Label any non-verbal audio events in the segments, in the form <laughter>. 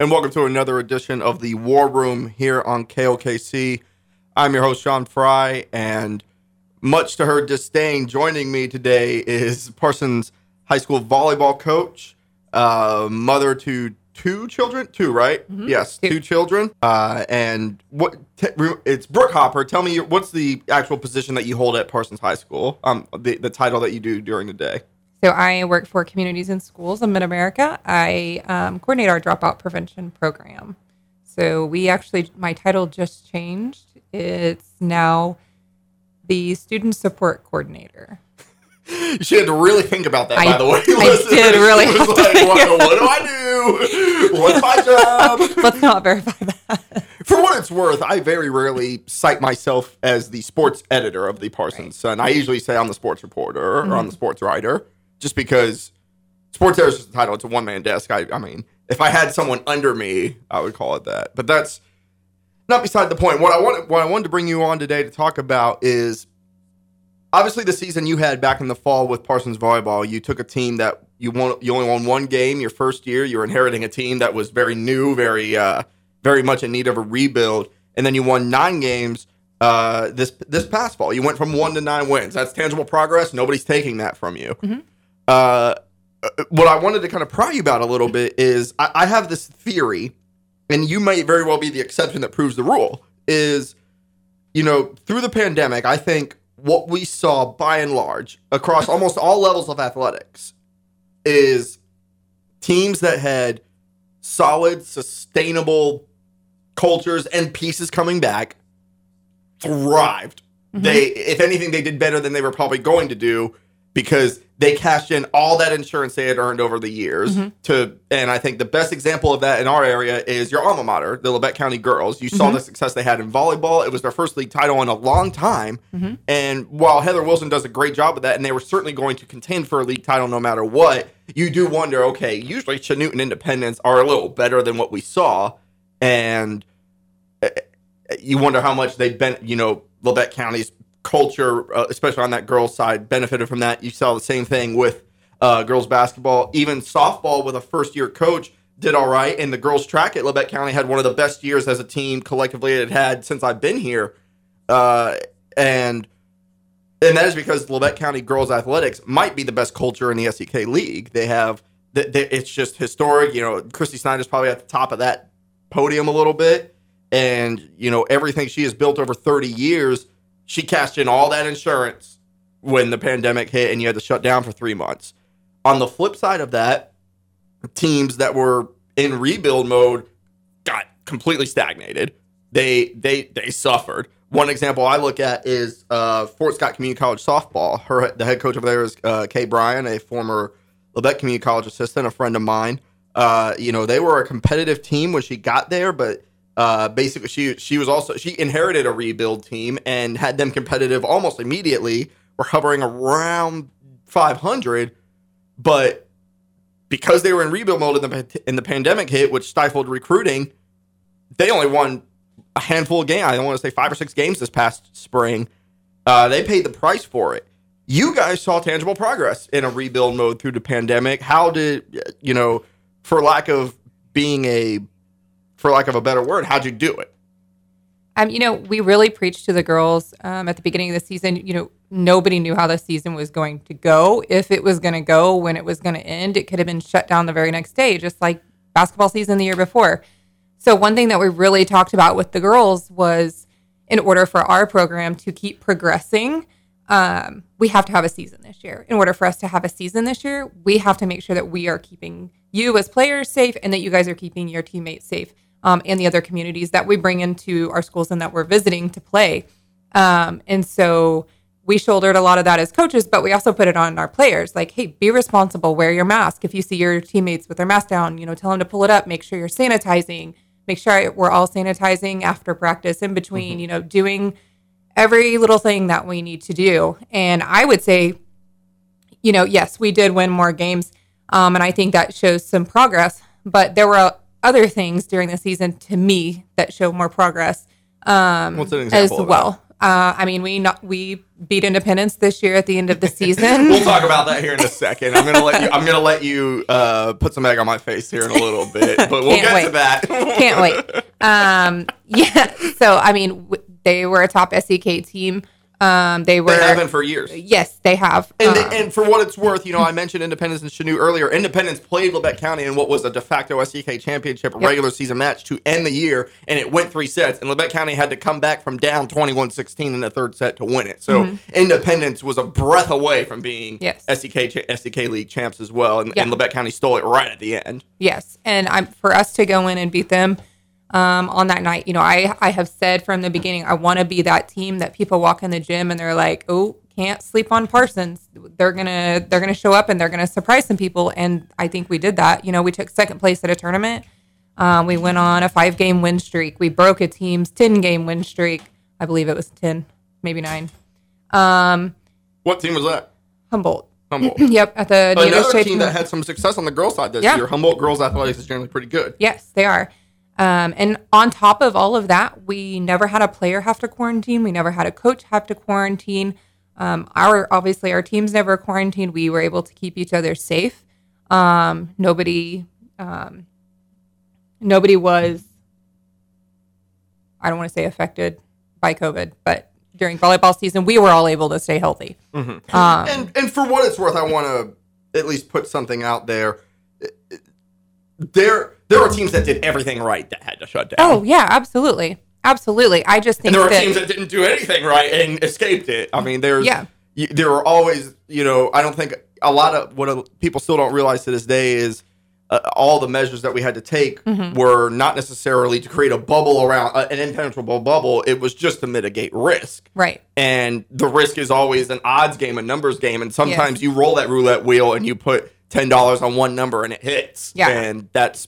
and welcome to another edition of the War Room here on KLKC. I'm your host, Sean Fry, and much to her disdain, joining me today is Parsons High School volleyball coach, uh, mother to two children, two, right? Yes, two, children. Uh, and what t- it's Brooke Hopper. Tell me, your, what's the actual position that you hold at Parsons High School? Um, the, the title that you do during the day. So I work for Communities and Schools in Mid America. I um, coordinate our dropout prevention program. So we actually, my title just changed. It's now the student support coordinator. She had to really think about that, I- by the way. <laughs> I listeners. did really She was have to like, what, what do I do? What's my <laughs> job? Let's not verify that. For what it's worth, I very rarely cite myself as the sports editor of the Parsons Sun. I usually say I'm the sports reporter or Mm-hmm. I'm the sports writer, just because sports editor is the title. It's a one man desk. I, I mean, if I had someone under me, I would call it that. But that's not beside the point. What I want, what I wanted to bring you on today to talk about is obviously the season you had back in the fall with Parsons volleyball. You took a team that you won. You only won one game your first year. You were inheriting a team that was very new, very, uh, very much in need of a rebuild, and then you won nine games. Uh, this this past fall, you went from one to nine wins. That's tangible progress. Nobody's taking that from you. Uh, what I wanted to kind of pry you about a little bit is I, I have this theory, and you might very well be the exception that proves the rule. Is you know through the pandemic, I think what we saw by and large across almost all levels of athletics is teams that had solid, sustainable cultures and pieces coming back thrived. They, if anything, they did better than they were probably going to do because they cashed in all that insurance they had earned over the years. Mm-hmm. To and I think the best example of that in our area is your alma mater, the Labette County Girls. You saw mm-hmm. the success they had in volleyball. It was their first league title in a long time. Mm-hmm. And while Heather Wilson does a great job of that, and they were certainly going to contend for a league title no matter what, you do wonder. Okay, usually Chanute and Independence are a little better than what we saw, and eh, eh, you wonder how much they've been, you know, Labette County's culture, uh, especially on that girls' side, benefited from that. You saw the same thing with uh, girls basketball, even softball with a first-year coach did all right, and the girls' track at Labette County had one of the best years as a team collectively it had since I've been here, uh, and and that is because Labette County girls athletics might be the best culture in the SEK league. They have, th- th- it's just historic. You know, Christy Snyder's probably at the top of that podium a little bit, and you know everything she has built over 30 years. She cashed in all that insurance when the pandemic hit, and you had to shut down for three months. On the flip side of that, teams that were in rebuild mode got completely stagnated. They they they suffered. One example I look at is uh, Fort Scott Community College softball. Her the head coach over there is uh, Kay Bryan, a former Labette Community College assistant, a friend of mine. Uh, you know they were a competitive team when she got there, but uh, basically she she was also she inherited a rebuild team and had them competitive almost immediately. We're hovering around 500, but because they were in rebuild mode in the in the pandemic hit, which stifled recruiting, they only won a handful of games. I don't want to say five or six games this past spring. Uh, they paid the price for it. You guys saw tangible progress in a rebuild mode through the pandemic. How did you know, for lack of being a, for lack of a better word, how'd you do it? Um, you know, we really preached to the girls um, at the beginning of the season. You know, nobody knew how the season was going to go, if it was going to go, when it was going to end. It could have been shut down the very next day, just like basketball season the year before. So, one thing that we really talked about with the girls was in order for our program to keep progressing, um, we have to have a season this year. In order for us to have a season this year, we have to make sure that we are keeping you as players safe and that you guys are keeping your teammates safe um, and the other communities that we bring into our schools and that we're visiting to play. Um, and so we shouldered a lot of that as coaches, but we also put it on our players. Like, hey, be responsible. Wear your mask. If you see your teammates with their mask down, you know, tell them to pull it up. Make sure you're sanitizing. Make sure we're all sanitizing after practice, in between. You know, doing every little thing that we need to do. And I would say, you know, yes, we did win more games, um, and I think that shows some progress. But there were other things during the season to me that show more progress um, What's an as example that? well. Uh, I mean, we not we beat Independence this year at the end of the season. <laughs> We'll talk about that here in a second. I'm gonna let you. I'm gonna let you uh, put some egg on my face here in a little bit, but we'll get wait. to that. Can't wait. <laughs> Um, yeah. So I mean, w- they were a top SEK team. Um, they were. They have been for years. yes, they have. And, Um, and for what it's worth, you know, I mentioned Independence and Chanute earlier. Independence played Labette County in what was a de facto SEK championship, Yep. regular season match to end the year, and it went three sets. And Labette County had to come back from down 21 16 in the third set to win it. So Independence was a breath away from being Mm-hmm. Yes. SEK, SEK League champs as well. And, Yeah. and Labette County stole it right at the end. Yes, and I'm for us to go in and beat them um, on that night. You know, I I have said from the beginning I want to be that team that people walk in the gym and they're like, oh, can't sleep on Parsons. They're gonna they're gonna show up and they're gonna surprise some people. And I think we did that. You know, we took second place at a tournament. Um, we went on a five game win streak. We broke a team's ten game win streak. I believe it was ten, maybe nine. Um, What team was that? Humboldt. Humboldt. <laughs> Yep, at the Another team that had some success on the girls' side this Yeah. year. Humboldt girls athletics is generally pretty good. Yes, they are. Um, and on top of all of that, we never had a player have to quarantine. We never had a coach have to quarantine. Um, our obviously our teams never quarantined. We were able to keep each other safe. Um, nobody, um, nobody was. I don't want to say affected by COVID, but during volleyball season, we were all able to stay healthy. Um, and and for what it's worth, I want to at least put something out there. There there are teams that did everything right that had to shut down. oh yeah, absolutely, absolutely. I just think and there are that teams that didn't do anything right and escaped it. I mean, there's Yeah. there are always you know I don't think a lot of what people still don't realize to this day is. Uh, all the measures that we had to take Mm-hmm. were not necessarily to create a bubble around uh, an impenetrable bubble. It was just to mitigate risk. right. and the risk is always an odds game, a numbers game, and sometimes you roll that roulette wheel and you put ten dollars on one number and it hits. Yeah. and that's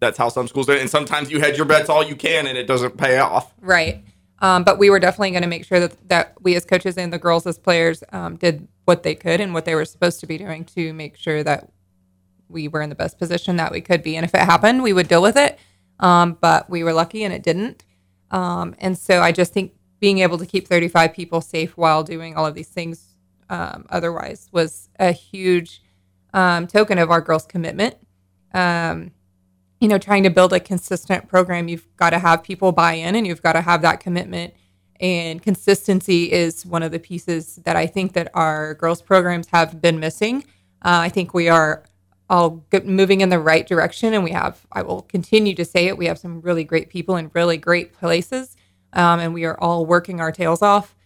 that's how some schools do it. And sometimes you hedge your bets all you can and it doesn't pay off. Right. Um, but we were definitely going to make sure that, that we as coaches and the girls as players um, did what they could and what they were supposed to be doing to make sure that we were in the best position that we could be. And if it happened, we would deal with it. Um, but we were lucky and it didn't. Um, and so I just think being able to keep 35 people safe while doing all of these things um, otherwise was a huge um, token of our girls' commitment. Um, you know, trying to build a consistent program, you've got to have people buy in and you've got to have that commitment. And consistency is one of the pieces that I think that our girls programs have been missing. Uh, I think we are all moving in the right direction, and we have. I will continue to say it. We have some really great people in really great places, um, and we are all working our tails off.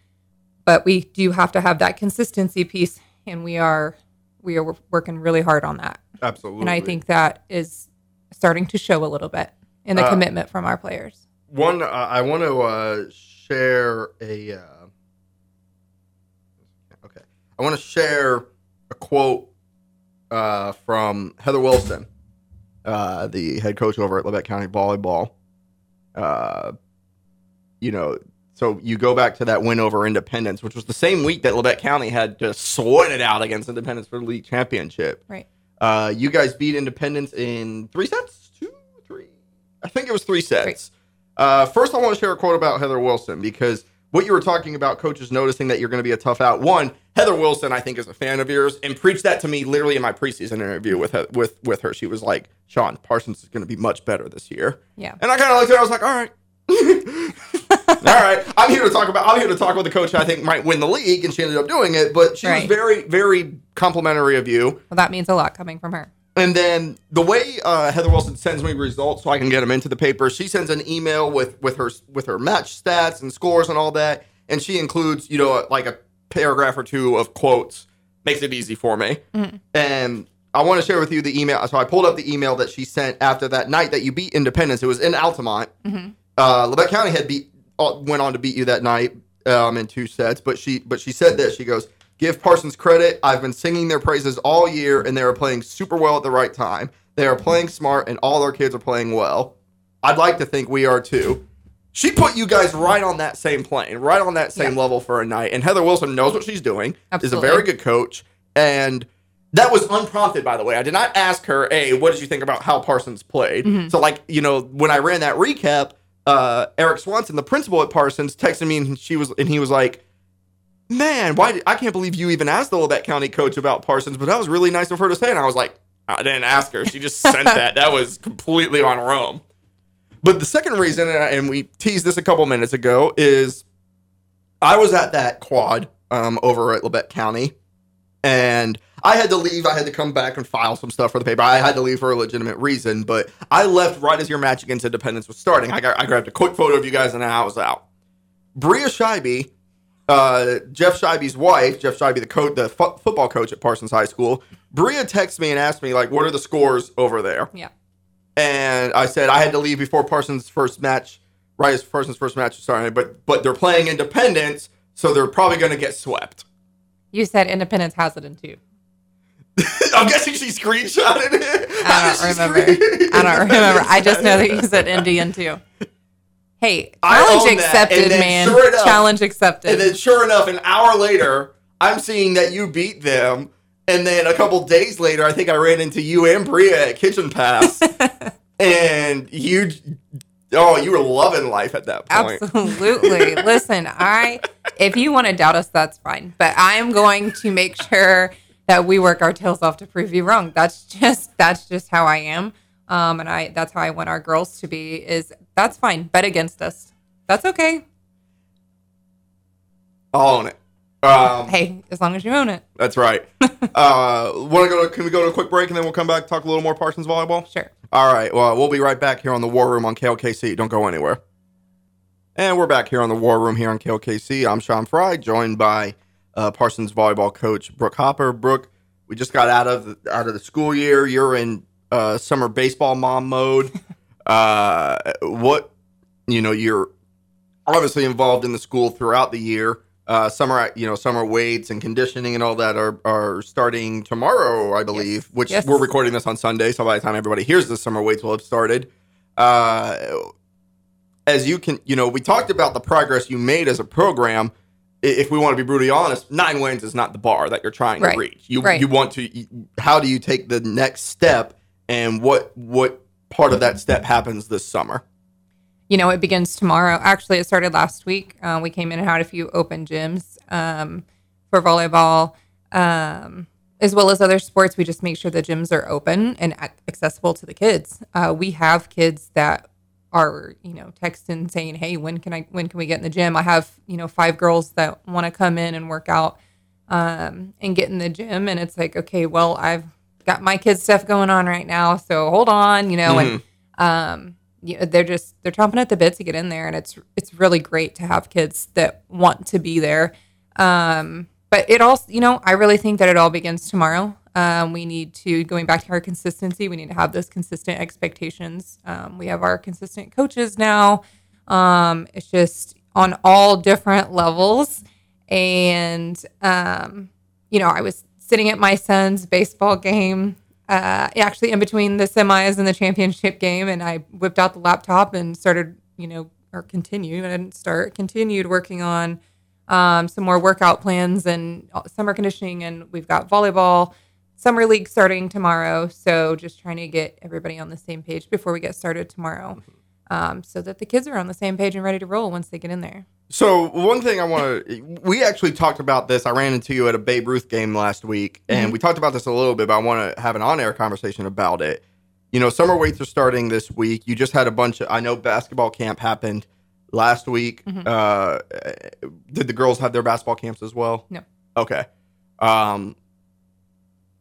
But we do have to have that consistency piece, and we are we are working really hard on that. Absolutely. And I think that is starting to show a little bit in the Uh, commitment from our players. one uh, I want to uh, share a. Uh, okay, I want to share a quote uh, from Heather Wilson, uh, the head coach over at Labette County Volleyball. Uh, you know, so you go back to that win over Independence, which was the same week that Labette County had to sweat it out against Independence for the league championship. Right. Uh, you guys beat Independence in three sets, two, three. I think it was three sets. Uh, first, I want to share a quote about Heather Wilson because what you were talking about, coaches noticing that you're going to be a tough out. One, Heather Wilson, I think, is a fan of yours and preached that to me literally in my preseason interview with her, with with her. She was like, "Sean Parsons is going to be much better this year." Yeah. And I kind of looked at her. I was like, "All right." <laughs> <laughs> All right, I'm here to talk about. I'm here to talk with the coach I think might win the league, and she ended up doing it. But she was very, very complimentary of you. Well, that means a lot coming from her. And then the way uh, Heather Wilson sends me results so I can get them into the paper, she sends an email with with her with her match stats and scores and all that, and she includes you know like a paragraph or two of quotes. Makes it easy for me. And I want to share with you the email. So I pulled up the email that she sent after that night that you beat Independence. It was in Altamont. Uh, Labette County had beat went on to beat you that night um, in two sets, but she but she said this. She goes, "Give Parsons credit. I've been singing their praises all year, and they are playing super well at the right time. They are playing smart, and all our kids are playing well. I'd like to think we are too." She put you guys right on that same plane, right on that same Yeah. level for a night. And Heather Wilson knows what she's doing. Is a very good coach, and that was unprompted, by the way. I did not ask her, "Hey, what did you think about how Parsons played?" Mm-hmm. So, like, you know, when I ran that recap, uh, Eric Swanson, the principal at Parsons, texted me and she was and he was like, "Man, why? Did, I can't believe you even asked the Labette County coach about Parsons, but that was really nice of her to say." And I was like, "I didn't ask her. She just sent that. That was completely on her own." But the second reason, and we teased this a couple minutes ago, is I was at that quad um, over at Labette County, and I had to leave. I had to come back and file some stuff for the paper. I had to leave for a legitimate reason, but I left right as your match against Independence was starting. I, got, I grabbed a quick photo of you guys, and I was out. Bria Scheibe, uh, Jeff Scheibe's wife, Jeff Scheibe, the coach, the fo- football coach at Parsons High School, Bria texted me and asked me like, "What are the scores over there?" Yeah. and I said I had to leave before Parsons' first match, right as Parsons' first match was starting. But but they're playing Independence, so they're probably going to get swept. You said Independence has it in two. <laughs> I'm guessing she screenshotted it. I don't remember. I don't remember. I just know that you said Indian too. Hey, challenge accepted, man. sure enough- challenge accepted. And then, sure enough, an hour later, I'm seeing that you beat them. And then a couple days later, I think I ran into you and Bria at Kitchen Pass, <laughs> and you, oh, you were loving life at that point. Absolutely. <laughs> Listen, I if you want to doubt us, that's fine. But I am going to make sure that we work our tails off to prove you wrong. That's just that's just how I am. Um, and I that's how I want our girls to be is that's fine. Bet against us. That's okay. I'll own it. Um, Hey, as long as you own it. That's right. <laughs> uh, Want to go? To, can we go to a quick break and then we'll come back talk a little more Parsons volleyball? Sure. All right. Well, we'll be right back here on the War Room on KLKC. Don't go anywhere. And we're back here on the War Room here on KLKC. I'm Sean Fry, joined by uh, Parsons volleyball coach Brooke Hopper. Brooke, we just got out of the, out of the school year. You're in uh, summer baseball mom mode. <laughs> uh, what you know, you're obviously involved in the school throughout the year. Uh, summer, you know, summer weights and conditioning and all that are are starting tomorrow, I believe. Yes. Which Yes. we're recording this on Sunday, so by the time everybody hears this, summer weights will have started. Uh, as you can, you know, we talked about the progress you made as a program. If we want to be brutally honest, nine wins is not the bar that you're trying Right. to reach. You Right. you want to. How do you take the next step, and what what part of that step happens this summer? you know, it begins tomorrow. Actually, it started last week. Uh, we came in and had a few open gyms um, for volleyball, um, as well as other sports. We just make sure the gyms are open and accessible to the kids. Uh, we have kids that are, you know, texting saying, "Hey, when can I? When can we get in the gym?" I have, you know, five girls that want to come in and work out um, and get in the gym, and it's like, okay, well, I've got my kids stuff going on right now, so hold on, you know, and um, you know, they're just they're chomping at the bit to get in there, and it's it's really great to have kids that want to be there. Um, but it all, you know, I really think that it all begins tomorrow. Um, we need to going back to our consistency. We need to have those consistent expectations. Um, we have our consistent coaches now. Um, it's just on all different levels, and um, you know, I was sitting at my son's baseball game uh, actually in between the semis and the championship game, and I whipped out the laptop and started, you know, or continued. I didn't start, continued working on um, some more workout plans and summer conditioning, and we've got volleyball summer league starting tomorrow. So just trying to get everybody on the same page before we get started tomorrow, um, so that the kids are on the same page and ready to roll once they get in there. So one thing I want to, we actually talked about this. I ran into you at a Babe Ruth game last week, and we talked about this a little bit. But I want to have an on-air conversation about it. You know, summer weights are starting this week. You just had a bunch of. I know basketball camp happened last week. Uh, did the girls have their basketball camps as well? No. Okay. Um,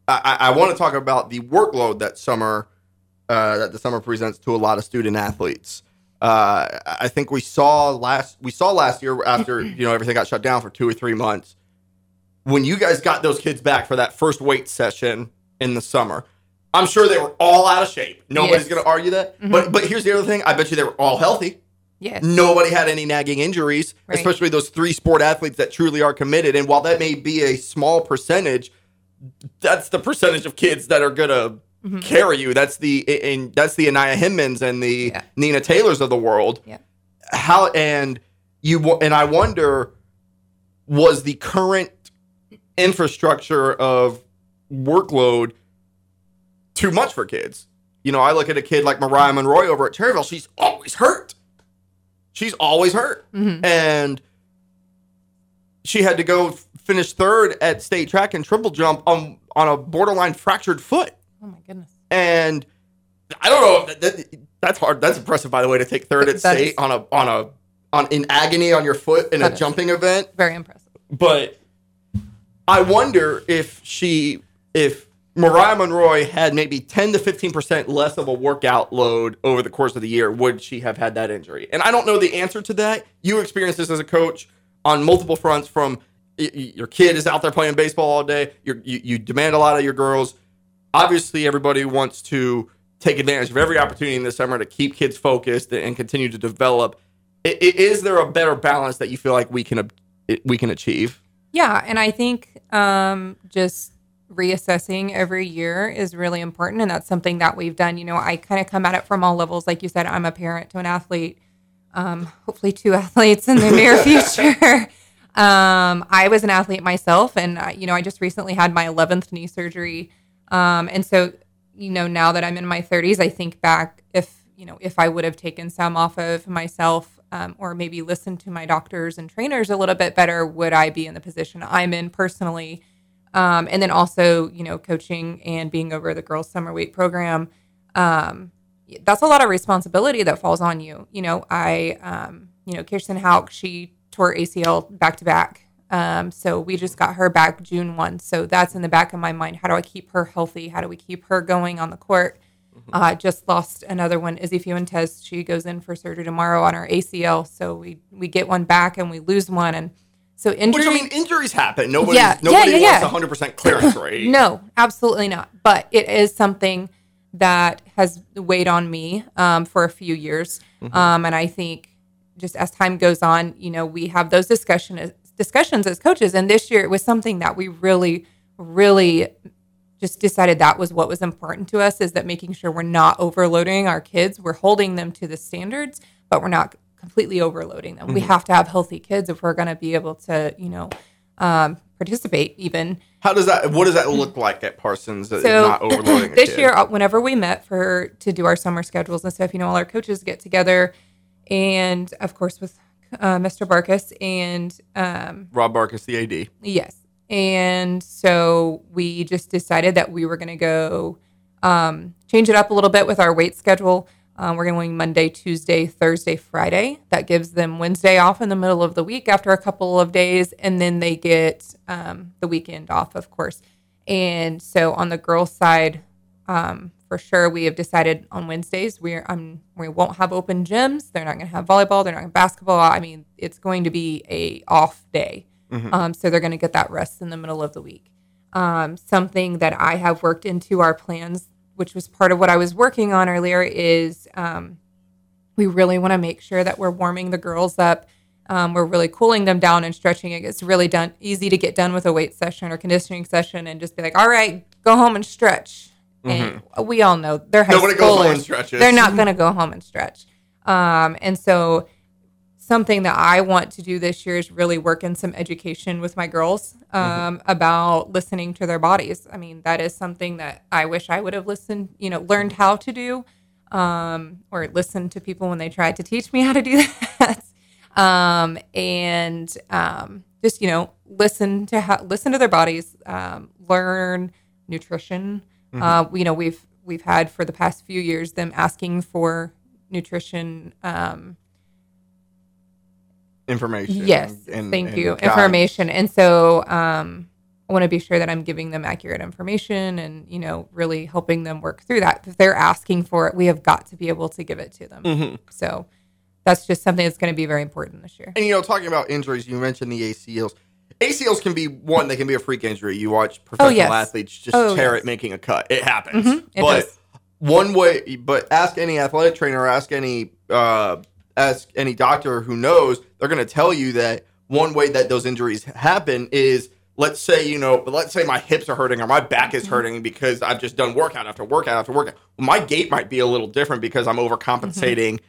I, I, I want to talk about the workload that summer uh, that the summer presents to a lot of student athletes. Uh, I think we saw last we saw last year after <clears throat> you know everything got shut down for two or three months. When you guys got those kids back for that first weight session in the summer, I'm sure they were all out of shape. Nobody's Yes. going to argue that. But but here's the other thing: I bet you they were all healthy. Yes. Nobody had any nagging injuries, Right. especially those three sport athletes that truly are committed. And while that may be a small percentage, that's the percentage of kids that are gonna mm-hmm. carry you. That's the and that's the Anaya Hinmans and the Yeah. Nina Taylors of the world. Yeah. How and you and I wonder was the current infrastructure of workload too much for kids? You know, I look at a kid like Mariah Monroy over at Cherryvale. She's always hurt. She's always hurt. Mm-hmm. And she had to go finish third at state track and triple jump on on a borderline fractured foot. Oh my goodness. And I don't know. That, that- that's hard. That's impressive, by the way, to take third at That state is- on a on a on in agony on your foot in a jumping event. Very impressive. But I wonder if she, if Mariah Monroy had maybe 10 to 15% less of a workout load over the course of the year, would she have had that injury? And I don't know the answer to that. You experienced this as a coach on multiple fronts from your kid is out there playing baseball all day. You, you demand a lot of your girls. Obviously, everybody wants to take advantage of every opportunity in the summer to keep kids focused and continue to develop. Is there a better balance that you feel like we can we can achieve? Yeah, and I think um, just reassessing every year is really important, and that's something that we've done. You know, I kind of come at it from all levels. Like you said, I'm a parent to an athlete, um, hopefully two <laughs> athletes in the near future. <laughs> Um, I was an athlete myself, and uh, you know, I just recently had my 11th knee surgery, um, and so you know, now that I'm in my 30s, I think back if you know if I would have taken some off of myself, um, or maybe listened to my doctors and trainers a little bit better, would I be in the position I'm in personally? Um, and then also, you know, coaching and being over the girls' summer weight program. Um, that's a lot of responsibility that falls on you. You know, I, um, you know, Kirsten Hauk, she tore ACL back to back. Um, so we just got her back June 1. So that's in the back of my mind. How do I keep her healthy? How do we keep her going on the court? Uh, just lost another one, Izzy Fuentes. She goes in for surgery tomorrow on her ACL. So we, we get one back and we lose one. And so injury. Which I mean, injuries happen. Nobody, Yeah, nobody yeah, wants yeah. a 100% clearance <laughs> rate. No, absolutely not. But it is something that has weighed on me um, for a few years, um, and I think just as time goes on, you know, we have those discussion discussions as coaches. And this year, it was something that we really, really just decided that was what was important to us is that making sure we're not overloading our kids, we're holding them to the standards, but we're not completely overloading them. We have to have healthy kids if we're going to be able to, you know, um, participate even. How does that, what does that look like at Parsons that So not overloading <laughs> this kid? year, uh, whenever we met for to do our summer schedules and stuff, you know, all our coaches get together, and of course with uh, Mr. Barkus and um, Rob Barkus, the AD. Yes. And so we just decided that we were going to go um, change it up a little bit with our weight schedule. Um, we're going Monday, Tuesday, Thursday, Friday. That gives them Wednesday off in the middle of the week after a couple of days. And then they get um, the weekend off, of course. And so on the girls' side, um, for sure, we have decided on Wednesdays we're um, we won't have open gyms. They're not going to have volleyball. They're not going to basketball. I mean, it's going to be a off day. Um, so they're going to get that rest in the middle of the week. Um, something that I have worked into our plans, which was part of what I was working on earlier, is um, we really want to make sure that we're warming the girls up. Um, we're really cooling them down and stretching. It gets really done easy to get done with a weight session or conditioning session and just be like, all right, go home and stretch. And we all know they're high Nobody goes home schoolers. and stretches. They're not going to go home and stretch. Um, and so something that I want to do this year is really work in some education with my girls um, about listening to their bodies. I mean, that is something that I wish I would have listened, you know, learned how to do, um, or listened to people when they tried to teach me <laughs> how to do that. um, and um, just you know, listen to how listen to their bodies, um, learn nutrition. Uh, you know, we've we've had for the past few years them asking for nutrition. Information. Yes, and- thank and you. guide. Information, and so um, I want to be sure that I'm giving them accurate information, and you know, really helping them work through that. If they're asking for it, we have got to be able to give it to them. Mm-hmm. So that's just something that's going to be very important this year. And you know, talking about injuries, you mentioned the ACLs. ACLs can be one; they can be a freak injury. You watch professional yes. athletes just Oh, tear yes. it making a cut. It happens. Mhm, it but does. one way, but ask any athletic trainer, ask any uh, ask any doctor who knows. They're going to tell you that one way that those injuries happen is. Let's say you know, but let's say my hips are hurting or my back Mm-hmm. is hurting because I've just done workout after workout after workout. My gait might be a little different because I'm overcompensating Mm-hmm.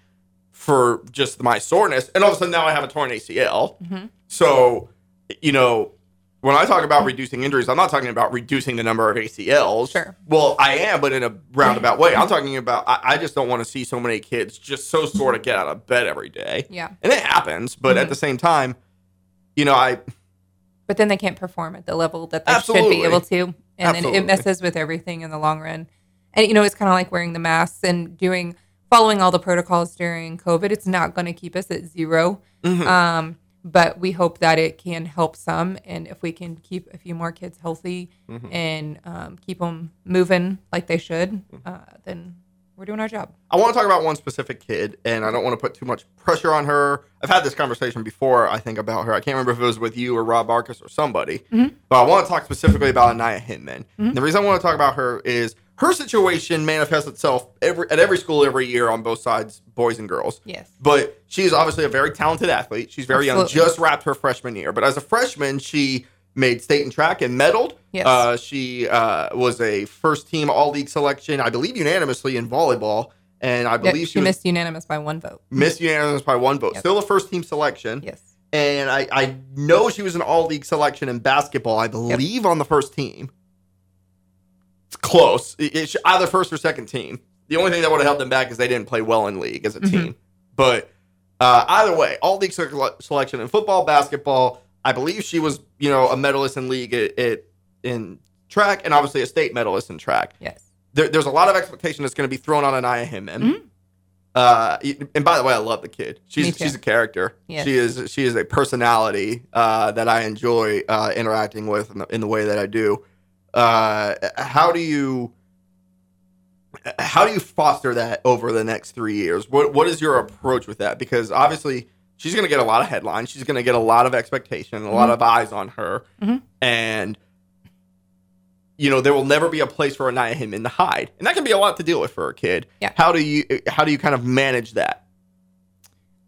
for just my soreness, and all of a sudden now I have a torn ACL. Mm-hmm. So, you know, when I talk about reducing injuries, I'm not talking about reducing the number of ACLs. Sure. Well, I am, but in a roundabout way. I'm talking about I, I just don't want to see so many kids just so sore to get out of bed every day. Yeah. And it happens, but at Mhm. the same time, you know, I But then they can't perform at the level that they Absolutely. should be able to. And Absolutely. then it messes with everything in the long run. And, you know, it's kind of like wearing the masks and doing, following all the protocols during COVID. It's not going to keep us at 0 Mhm. Um, but we hope that it can help some. And if we can keep a few more kids healthy Mhm. and um, keep them moving like they should, Mm-hmm. uh, then we're doing our job. I want to talk about one specific kid, and I don't want to put too much pressure on her. I've had this conversation before, I think, about her. I can't remember if it was with you or Rob Barkus or somebody, Mhm. but I want to talk specifically about Anaya Hinman. Mhm. The reason I want to talk about her is her situation manifests itself every, at every school every year on both sides, boys and girls. Yes. But she is obviously a very talented athlete. She's very Absolutely. young, just wrapped her freshman year. But as a freshman, she made state and track and medaled. Yes. Uh, she uh, was a first team all league selection, I believe unanimously in volleyball. And I Yep, believe she, she, was missed unanimous by one vote. missed unanimous by one vote. Yep. Still a first team selection. Yes. And I, I know she was an all league selection in basketball, I believe on the first team. It's close. It- It's either first or second team. The only thing that would have held them back is they didn't play well in league as a Mhm. team. But uh, either way, all league sele- selection in football, basketball. I believe she was, you know, a medalist in league at, at, in track, and obviously a state medalist in track Yes. there, there's a lot of expectation that's going to be thrown on Anaya Hinman. Mhm. Uh, and by the way, I love the kid. She's she's a character. Yes. She is she is a personality uh, that I enjoy uh, interacting with in the, in the way that I do. Uh, how do you how do you foster that over the next three years? What what is your approach with that? Because obviously she's going to get a lot of headlines. She's going to get a lot of expectation, a lot Mhm. of eyes on her, Mhm. and you know there will never be a place for Anaya Hinman to hide, and that can be a lot to deal with for a kid. Yeah. How do you how do you kind of manage that?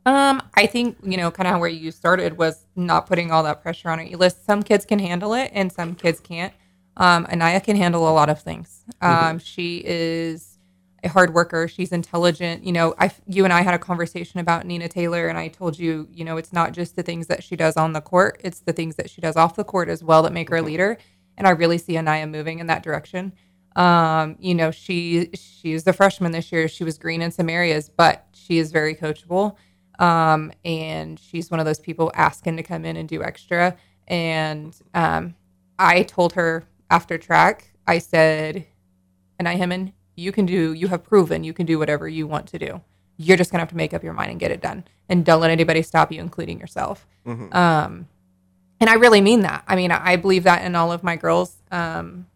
Um, I think you know, kind of where you started was not putting all that pressure on her. You list some kids can handle it, and some kids can't. Um, Anaya can handle a lot of things. Um, she is a hard worker. She's intelligent. You know, I, you and I had a conversation about Nina Taylor, and I told you, you know, it's not just the things that she does on the court; it's the things that she does off the court as well that make her a leader. And I really see Anaya moving in that direction. Um, you know, she she's a freshman this year. She was green in some areas, but she is very coachable. Um, and she's one of those people asking to come in and do extra. And um, I told her after track, I said, and I Hinman, you can do, you have proven you can do whatever you want to do. You're just gonna have to make up your mind and get it done. And don't let anybody stop you, including yourself. Mhm. Um, and I really mean that. I mean, I believe that in all of my girls. Um,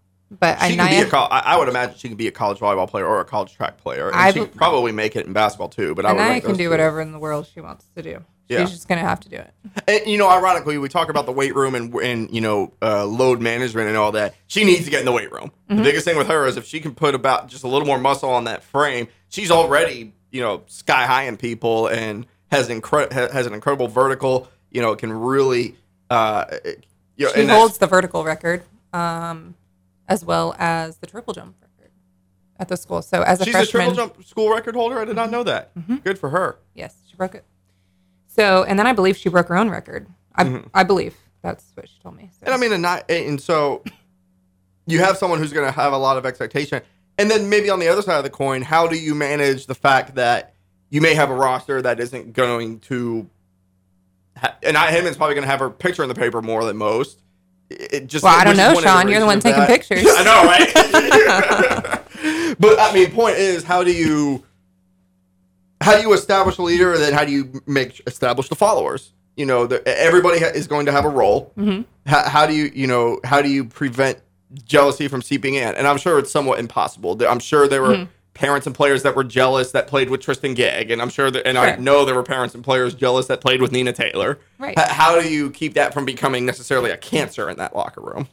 but She can be a col- I, I would imagine she can be a college volleyball player or a college track player. And I she could probably make it in basketball too. But I would Anaya can do two. whatever in the world she wants to do. She's Yeah. just gonna have to do it. And, you know, ironically, we talk about the weight room and and you know uh, load management and all that. She needs to get in the weight room. Mm-hmm. The biggest thing with her is if she can put about just a little more muscle on that frame, she's already you know sky high in people and has incre- has an incredible vertical. You know, it can really. Uh, you know, She holds the vertical record, um, as well as the triple jump record at the school. So as a She's freshman, a triple jump school record holder. I did not know that. Mm-hmm. Good for her. yes, she broke it. So and then I believe she broke her own record. I I believe that's what she told me. So. Mm-hmm. And I mean, and, not, and so you have someone who's going to have a lot of expectation. And then maybe on the other side of the coin, how do you manage the fact that you may have a roster that isn't going to, ha- and I, Hinman's probably going to have her picture in the paper more than most. It just Well, I don't know, Sean. You're the one taking that. pictures. <laughs> I know, right? <laughs> <laughs> but I mean, point is, how do you how do you establish a leader, and then how do you make establish the followers? You know, the, everybody ha- is going to have a role. Mhm. How, how do you, you know, how do you prevent jealousy from seeping in? And I'm sure it's somewhat impossible. I'm sure there were Mhm. parents and players that were jealous that played with Tristan Gagg, and I'm sure that, and I know there were parents and players jealous that played with Nina Taylor. Right. H- how do you keep that from becoming necessarily a cancer in that locker room?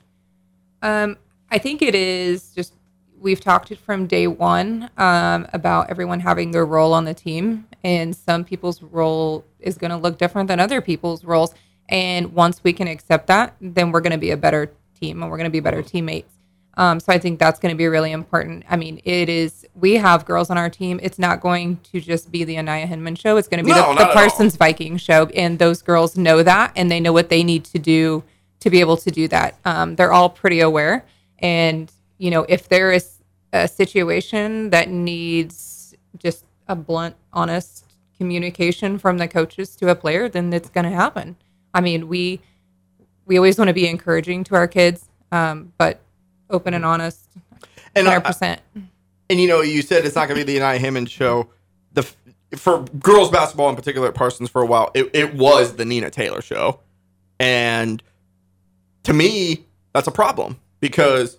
Um, I think it is just we've talked it from day one um, about everyone having their role on the team, and some people's role is going to look different than other people's roles. And once we can accept that, then we're going to be a better team, and we're going to be better teammates. Um, so I think that's going to be really important. I mean, it is. We have girls on our team. It's not going to just be the Anaya Hinman show. It's going to be No, the, the all. Parsons Viking show, and those girls know that, and they know what they need to do to be able to do that. Um, they're all pretty aware, and you know, if there is a situation that needs just a blunt, honest communication from the coaches to a player, then it's going to happen. I mean, we we always want to be encouraging to our kids, um, but open and honest, And hundred percent. And you know, you said it's not going to be the Anaya Hinman show. The for girls basketball in particular at Parsons for a while, it, it was the Nina Taylor show, and to me, that's a problem because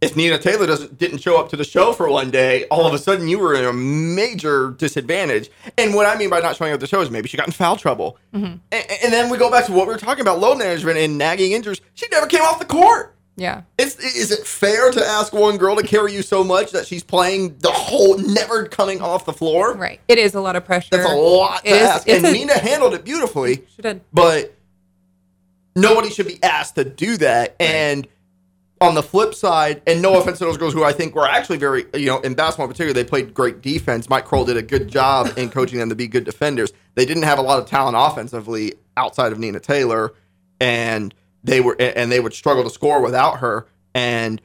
if Nina Taylor doesn't didn't show up to the show for one day, all of a sudden you were in a major disadvantage. And what I mean by not showing up to the show is maybe she got in foul trouble, mm-hmm. and, and then we go back to what we were talking about: load management and nagging injuries. She never came off the court. Yeah, Is, is it fair to ask one girl to carry you so much that she's playing the whole, never coming off the floor? right. It is a lot of pressure. That's a lot to It is- ask. And a- Nina handled it beautifully, She did. but nobody should be asked to do that. And on the flip side, and no offense to those girls who I think were actually very, you know, in basketball in particular, they played great defense. Mike Kroll did a good job in coaching them to be good defenders. They didn't have a lot of talent offensively outside of Nina Taylor, and they were and they would struggle to score without her. And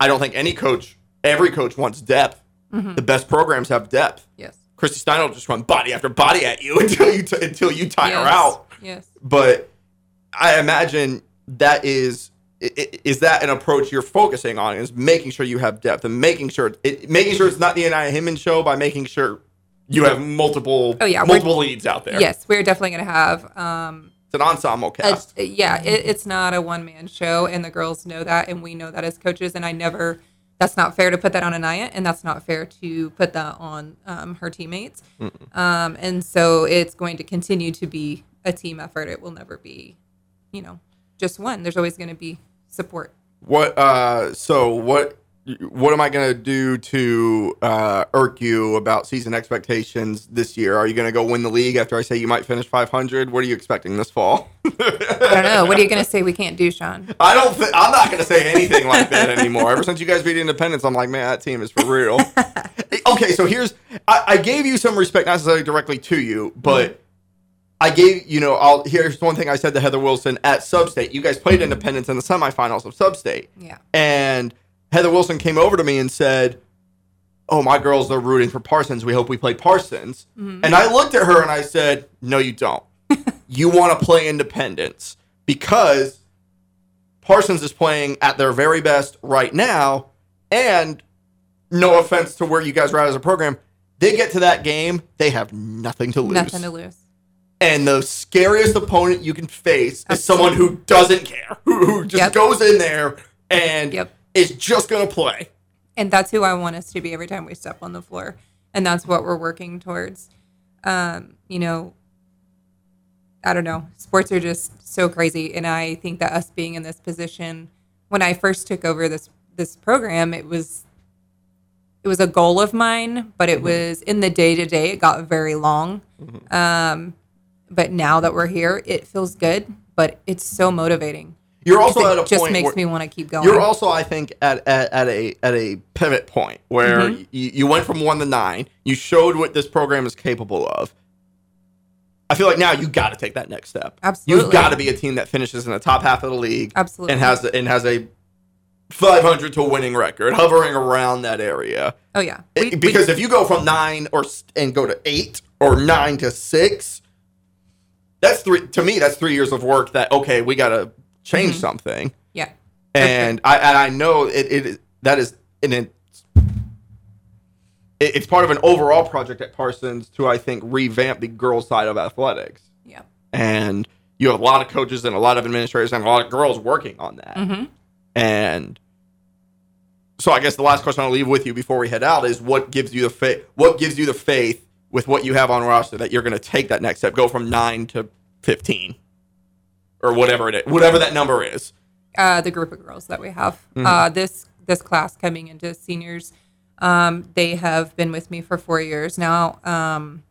I don't think any coach, every coach wants depth. Mm-hmm. The best programs have depth. Yes. Christy Stein will just run body after body at you <laughs> until you t- until you tire yes. out Yes. but I imagine that is is that an approach you're focusing on is making sure you have depth and making sure it, making sure it's not the Anaya Hinman show by making sure you have multiple Oh, yeah, multiple leads out there. Yes, we're definitely going to have um, it's an ensemble a- cast. yeah, it, it's not a one man show, and the girls know that, and we know that as coaches. And I never, that's not fair to put that on Anaya, and that's not fair to put that on um, her teammates. Um, and so it's going to continue to be a team effort. It will never be, you know, just one. There's always going to be support. What uh so what what am I going to do to uh, irk you about season expectations this year? Are you going to go win the league after I say you might finish 500? What are you expecting this fall? I don't know. What are you going to say we can't do, Sean? I don't. Th- I'm not going to say anything like that anymore. Ever since you guys beat Independence, I'm like, man, that team is for real. <laughs> okay, so here's. I, I gave you some respect, not necessarily directly to you, but I gave you know. I'll here's one thing I said to Heather Wilson at Substate. You guys played Independence in the semifinals of Substate, Yeah. and Heather Wilson came over to me and said, "Oh, my girls are rooting for Parsons. We hope we play Parsons." Mm-hmm. And I looked at her and I said, "No, you don't. <laughs> you want to play Independence because Parsons is playing at their very best right now, and no offense to where you guys are at as a program." They get to that game, they have nothing to lose. Nothing to lose. And the scariest opponent you can face is someone who doesn't care, <laughs> who, who just Yep. goes in there and Yep. is just going to play. and that's who I want us to be every time we step on the floor, and that's what we're working towards. Um, you know, I don't know. Sports are just so crazy, and I think that us being in this position, when I first took over this this program, it was it was a goal of mine, but it was in the day to day. It got very long. Um, but now that we're here, it feels good, but it's so motivating. You're also It at a just makes me want to keep going. You're also, I think, at, at, at a at a pivot point where Mm-hmm. you, you went from one to nine. You showed what this program is capable of. I feel like now you got to take that next step. Absolutely. you've got to be a team that finishes in the top half of the league. Absolutely. and has and has a 500 to winning record, hovering around that area. oh yeah, It- We- we- because if you go from nine or and go to eight or nine to six, that's three. To me, that's three years of work. That okay, we got to change Mm-hmm. something. yeah. and I and I know it, it that is and it, it- it's part of an overall project at Parsons to I think revamp the girls' side of athletics. Yeah. And you have a lot of coaches and a lot of administrators and a lot of girls working on that. Mhm. And so I guess the last question I'll leave with you before we head out is what gives you the faith what gives you the faith with what you have on roster that you're going to take that next step, go from 9 to 15 or whatever it is, whatever that number is. uh, the group of girls that we have. Uh, this this class coming into seniors, um, they have been with me for four years now, um,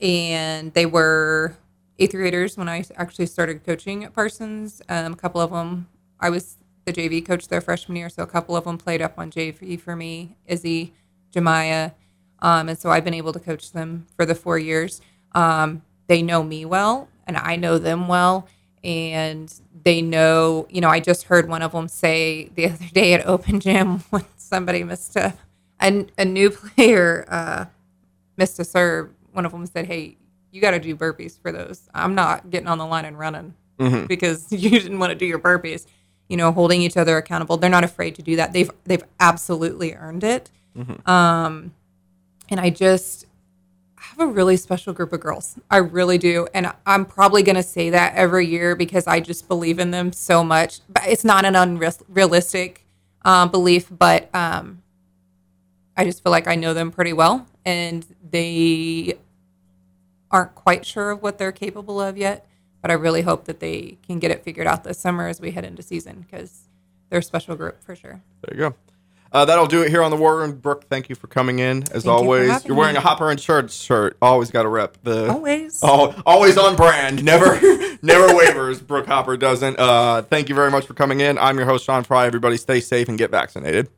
and they were eighth graders when I actually started coaching at Parsons. Um, a couple of them, I was the JV coach their freshman year, so a couple of them played up on JV for me, Izzy, Jemiah, um, and so I've been able to coach them for the four years. Um, they know me well, and I know them well, and they know. You know, I just heard one of them say the <laughs> other day at Open Gym <laughs> when somebody missed a a, a new player uh, missed a serve. One of them said, "Hey, you got to do burpees for those. I'm not getting on the line and running <laughs> because you didn't want to do your burpees." You know, holding each other accountable. They're not afraid to do that. They've they've absolutely earned it. Um, and I just have a really special group of girls. I really do. And I'm probably going to say that every year because I just believe in them so much. But it's not an unrealistic um, belief, but um, I just feel like I know them pretty well. And they aren't quite sure of what they're capable of yet. But I really hope that they can get it figured out this summer as we head into season because they're a special group for sure. There you go. Uh, that'll do it here on the War Room. Brooke, thank you for coming in as for always. having You're wearing me. a Hopper and Shirt shirt. Always got to rep the. Always. Oh, always on brand. Never, <laughs> never wavers. Brooke Hopper doesn't. Uh, thank you very much for coming in. I'm your host Sean Fry. Everybody, stay safe and get vaccinated.